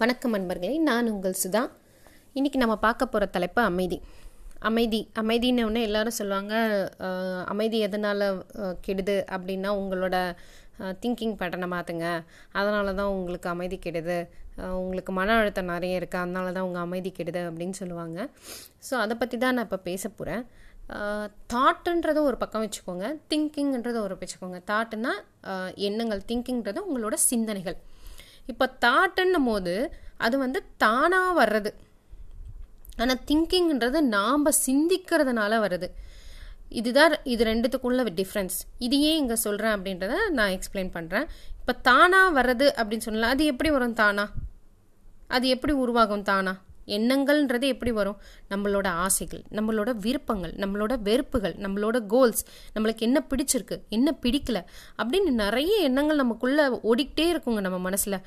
வணக்கம் அன்பர்களே நான் உங்கள் சுதா. இன்றைக்கி நம்ம பார்க்க போகிற தலைப்பு அமைதி. அமைதி அமைதின்னு ஒன்று எல்லாரும் சொல்லுவாங்க அமைதி எதனால் கெடுது அப்படின்னா உங்களோட திங்கிங் பேட்டர்னை மாற்றுங்க அதனால தான் உங்களுக்கு அமைதி கெடுது. உங்களுக்கு மன அழுத்தம் நிறைய இருக்குது அதனால தான் உங்கள் அமைதி கெடுது அப்படின்னு சொல்லுவாங்க. ஸோ அதை பற்றி தான் நான் இப்போ பேச போகிறேன் தாட்டுன்றது ஒரு பக்கம் வச்சுக்கோங்க திங்கிங்ன்றதை ஒரு வச்சுக்கோங்க. தாட்டுன்னா எண்ணங்கள் திங்கிங்கிறது உங்களோட சிந்தனைகள். இப்போ தாட்டுன்னும் போது அது வந்து தானாக வர்றது. ஆனால் திங்கிங்ன்றது நாம் சிந்திக்கிறதுனால வருது. இதுதான் இது ரெண்டுத்துக்குள்ள டிஃப்ரென்ஸ் இது ஏன் இங்கே சொல்கிறேன் அப்படின்றத நான் எக்ஸ்பிளைன் பண்ணுறேன் இப்போ தானாக வர்றது அப்படின்னு சொல்லலாம் அது எப்படி வரும் தானா? அது எப்படி உருவாகும் தானா? எண்ணங்கள்ன்றது எப்படி வரும்? நம்மளோட ஆசைகள் நம்மளோட விருப்பங்கள் நம்மளோட வெறுப்புகள் நம்மளோட கோல்ஸ் நம்மளுக்கு என்ன பிடிச்சிருக்கு என்ன பிடிக்கல அப்படின்னு நிறைய எண்ணங்கள் நமக்குள்ள ஓடிக்கிட்டே இருக்குங்க நம்ம மனசுல.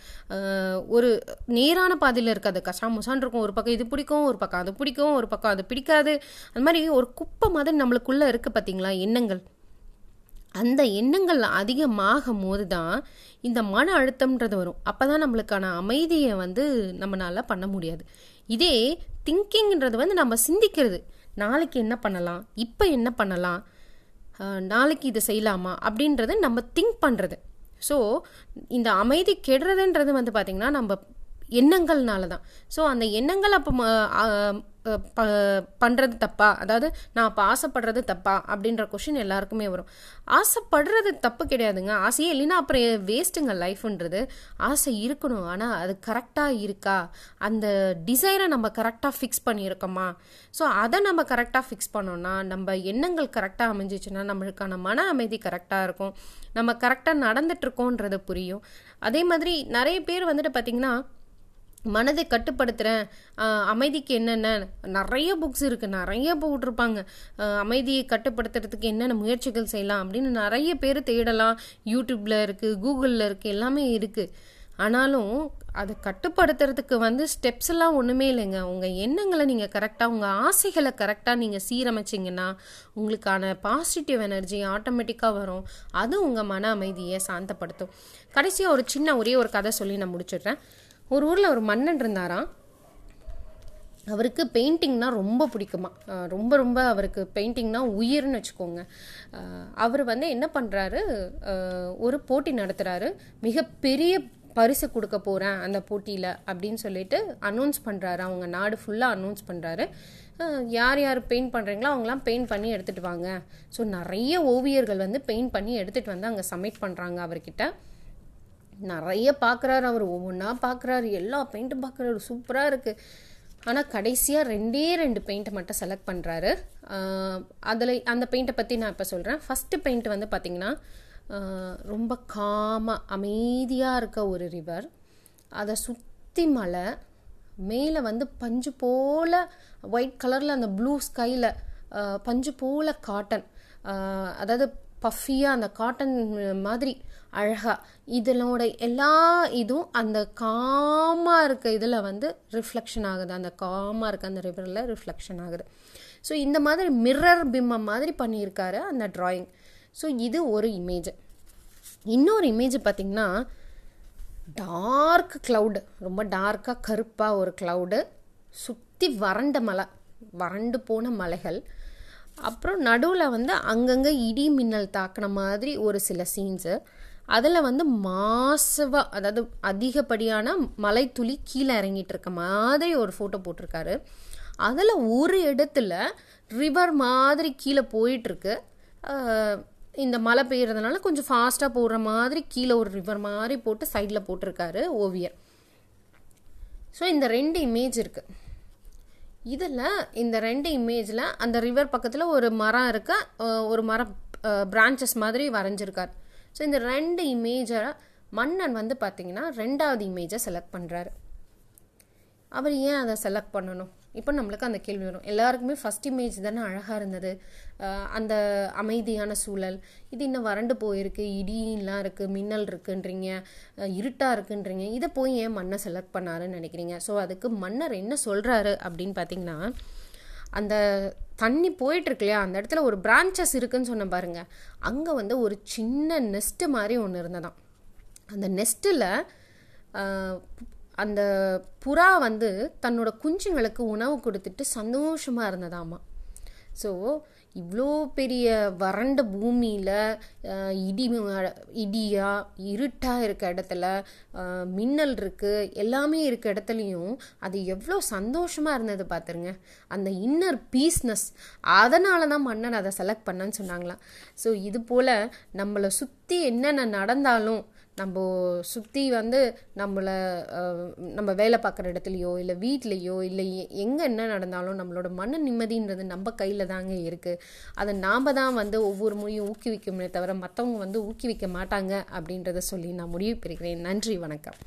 ஒரு நேரான பாதையில் இருக்காது கசாமுசான் இருக்கும். ஒரு பக்கம் இது பிடிக்கும் ஒரு பக்கம் அது பிடிக்கும் ஒரு பக்கம் அது பிடிக்காது. அது மாதிரி ஒரு குப்பை மாதிரி நம்மளுக்குள்ள இருக்கு பார்த்தீங்களா எண்ணங்கள். அந்த எண்ணங்கள் அதிகமாகும் போது தான் இந்த மன அழுத்தம்ன்றது வரும். அப்போ தான் நம்மளுக்கான அமைதியை வந்து நம்மளால பண்ண முடியாது. இதே திங்கிங்ன்றது வந்து நம்ம சிந்திக்கிறது. நாளைக்கு என்ன பண்ணலாம்? இப்போ என்ன பண்ணலாம்? நாளைக்கு இதை செய்யலாமா? அப்படின்றத நம்ம திங்க் பண்ணுறது ஸோ இந்த அமைதி கெடுறதுன்றது வந்து பார்த்திங்கன்னா நம்ம எண்ணங்கள்னால தான் ஸோ அந்த எண்ணங்கள் அப்போ பண்ணுறது தப்பா? அதாவது நான் அப்போ ஆசைப்படுறது தப்பா? அப்படின்ற கொஷின் எல்லாருக்குமே வரும். ஆசைப்படுறது தப்பு கிடையாதுங்க. ஆசையே இல்லைன்னா அப்புறம் வேஸ்ட்டுங்க லைஃப்ன்றது ஆசை இருக்கணும். ஆனால் அது கரெக்டாக இருக்கா? அந்த டிசைனை நம்ம கரெக்டாக ஃபிக்ஸ் பண்ணியிருக்கோமா? ஸோ அதை நம்ம கரெக்டாக ஃபிக்ஸ் பண்ணோன்னா நம்ம எண்ணங்கள் கரெக்டாக அமைஞ்சிச்சுன்னா நம்மளுக்கான மன அமைதி கரெக்டாக இருக்கும். நம்ம கரெக்டாக நடந்துட்டுருக்கோன்றது புரியும். அதே மாதிரி நிறைய பேர் வந்துட்டு பார்த்திங்கன்னா மனதை கட்டுப்படுத்துகிறேன் அமைதிக்கு என்னென்ன? நிறைய புக்ஸ் இருக்குது நிறைய போட்டிருப்பாங்க. அமைதியை கட்டுப்படுத்துறதுக்கு என்னென்ன முயற்சிகள் செய்யலாம் அப்படின்னு நிறைய பேர் தேடலாம். யூடியூப்பில் இருக்குது கூகுளில் இருக்குது எல்லாமே இருக்குது ஆனாலும் அதை கட்டுப்படுத்துறதுக்கு வந்து ஸ்டெப்ஸ் எல்லாம் ஒன்றுமே இல்லைங்க. உங்கள் எண்ணங்களை நீங்கள் கரெக்டாக உங்கள் ஆசைகளை கரெக்டாக நீங்கள் சீரமைச்சிங்கன்னா உங்களுக்கான பாசிட்டிவ் எனர்ஜி ஆட்டோமேட்டிக்காக வரும். அது உங்கள் மன அமைதியை சாந்தப்படுத்தும். கடைசியாக ஒரு சின்ன ஒரே ஒரு கதை சொல்லி நான் முடிச்சிடுறேன். ஒரு ஊரில் ஒரு மன்னன் இருந்தாராம். அவருக்கு பெயிண்டிங்னா ரொம்ப பிடிக்குமா. ரொம்ப ரொம்ப அவருக்கு பெயிண்டிங்னா உயிர்னு வச்சுக்கோங்க. அவர் வந்து என்ன பண்ணுறாரு ஒரு போட்டி நடத்துகிறாரு மிகப்பெரிய பரிசு கொடுக்க போகிறேன் அந்த போட்டியில் அப்படின்னு சொல்லிட்டு அனௌன்ஸ் பண்ணுறாரு அவங்க நாடு ஃபுல்லாக அனௌன்ஸ் பண்ணுறாரு யார் யார் பெயிண்ட் பண்ணுறீங்களோ அவங்களாம் பெயிண்ட் பண்ணி எடுத்துகிட்டு வாங்க. ஸோ நிறைய ஓவியர்கள் வந்து பெயிண்ட் பண்ணி எடுத்துகிட்டு வந்து அங்கே சப்மிட் பண்ணுறாங்க அவர்கிட்ட. நிறைய பார்க்குறாரு அவர் ஒவ்வொன்றா பார்க்குறாரு எல்லா பெயிண்ட்டும் பார்க்குறாரு சூப்பராக இருக்குது ஆனால் கடைசியாக ரெண்டே ரெண்டு பெயிண்ட்டை மட்டும் செலக்ட் பண்ணுறாரு அதில் அந்த பெயிண்ட்டை பற்றி நான் இப்போ சொல்கிறேன் ஃபஸ்ட்டு பெயிண்ட் வந்து பார்த்திங்கன்னா ரொம்ப காமாக அமைதியாக இருக்க ஒரு ரிவர் அதை சுற்றி மலை மேலே வந்து பஞ்சு போல் ஒயிட் கலரில் அந்த ப்ளூ ஸ்கையில் பஞ்சு போல் காட்டன் அதாவது பஃபியாக அந்த காட்டன் மாதிரி அழகாக இதனோட எல்லா இதுவும் அந்த காமாக இருக்க இதில் வந்து ரிஃப்ளெக்ஷன் ஆகுது. அந்த காமாக இருக்க அந்த ரிவரில் ரிஃப்ளெக்ஷன் ஆகுது. ஸோ இந்த மாதிரி மிரர் பிம்மம் மாதிரி பண்ணியிருக்காரு அந்த ட்ராயிங் ஸோ இது ஒரு இமேஜ் இன்னொரு இமேஜ் பார்த்திங்கன்னா டார்க் க்ளவுடு ரொம்ப டார்க்காக கருப்பாக ஒரு க்ளவுடு சுற்றி வறண்ட மலை. வறண்டு போன மலைகள். அப்புறம் நடுவில் வந்து அங்கங்கே இடி மின்னல் தாக்கின மாதிரி ஒரு சில சீன்ஸு அதில் வந்து மாசவாக அதாவது அதிகப்படியான மலைத்துளி கீழே இறங்கிட்டு இருக்க மாதிரி ஒரு ஃபோட்டோ போட்டிருக்காரு. அதில் ஒரு இடத்துல ரிவர் மாதிரி கீழே போயிட்டுருக்கு. இந்த மழை பெய்யறதுனால கொஞ்சம் ஃபாஸ்ட்டாக போடுற மாதிரி கீழே ஒரு ரிவர் மாதிரி போட்டு சைடில் போட்டிருக்காரு ஓவியர். ஸோ இந்த ரெண்டு இமேஜ் இருக்குது இதில் இந்த ரெண்டு இமேஜில் அந்த ரிவர் பக்கத்தில் ஒரு மரம் இருக்க. ஒரு மரம் பிரான்ச்சஸ் மாதிரி வரைஞ்சிருக்கார். ஸோ இந்த ரெண்டு இமேஜை மன்னன் வந்து பார்த்தீங்கன்னா ரெண்டாவது இமேஜை செலக்ட் பண்ணுறாரு அவர் ஏன் அதை செலக்ட் பண்ணணும்? இப்போ நம்மளுக்கு அந்த கேள்வி வரும். எல்லாருக்குமே ஃபஸ்ட் இமேஜ் தானே அழகாக இருந்தது. அந்த அமைதியான சூழல். இது இன்னும் வறண்டு போயிருக்கு. இடியெலாம் இருக்குது மின்னல் இருக்குன்றீங்க. இருட்டாக இருக்குன்றீங்க. இதை போய் ஏன் மண்ணை செலக்ட் பண்ணாருன்னு நினைக்கிறீங்க? ஸோ அதுக்கு மன்னர் என்ன சொல்கிறாரு அப்படின்னு பார்த்தீங்கன்னா அந்த தண்ணி போயிட்டுருக்கு இல்லையா? அந்த இடத்துல ஒரு பிரான்ச்சஸ் இருக்குன்னு சொன்ன பாருங்க. அங்கே வந்து ஒரு சின்ன நெஸ்ட்டு மாதிரி ஒன்று இருந்ததான் அந்த நெஸ்ட்டில் அந்த புறா வந்து தன்னோட குஞ்சுங்களுக்கு உணவு கொடுத்துட்டு சந்தோஷமாக இருந்ததாமா. ஸோ இவ்வளோ பெரிய வறண்ட பூமியில் இடி இடியாக இடியா இருட்டாக இருக்க இடத்துல மின்னல் இருக்குது எல்லாமே இருக்க இடத்துலையும் அது எவ்வளோ சந்தோஷமாக இருந்தது பார்த்துருங்க அந்த இன்னர் பீஸ்னஸ் அதனால தான் மன்னன் அதை செலக்ட் பண்ணேன்னு சொன்னாங்களாம். ஸோ இது போல் நம்மளை சுற்றி என்னென்ன நடந்தாலும் நம்ம சுற்றி வந்து நம்மளை நம்ம வேலை பார்க்குற இடத்துலையோ இல்லை வீட்லேயோ இல்லை எங்கே என்ன நடந்தாலும் நம்மளோட மன நிம்மதின்றது நம்ம கையில் தாங்க இருக்குது அதை நாம் தான் வந்து ஒவ்வொரு முறையும் ஊக்குவிக்குமே தவிர மற்றவங்க வந்து ஊக்குவிக்க மாட்டாங்க அப்படின்றத சொல்லி நான் முடிவு பெறுகிறேன். நன்றி வணக்கம்.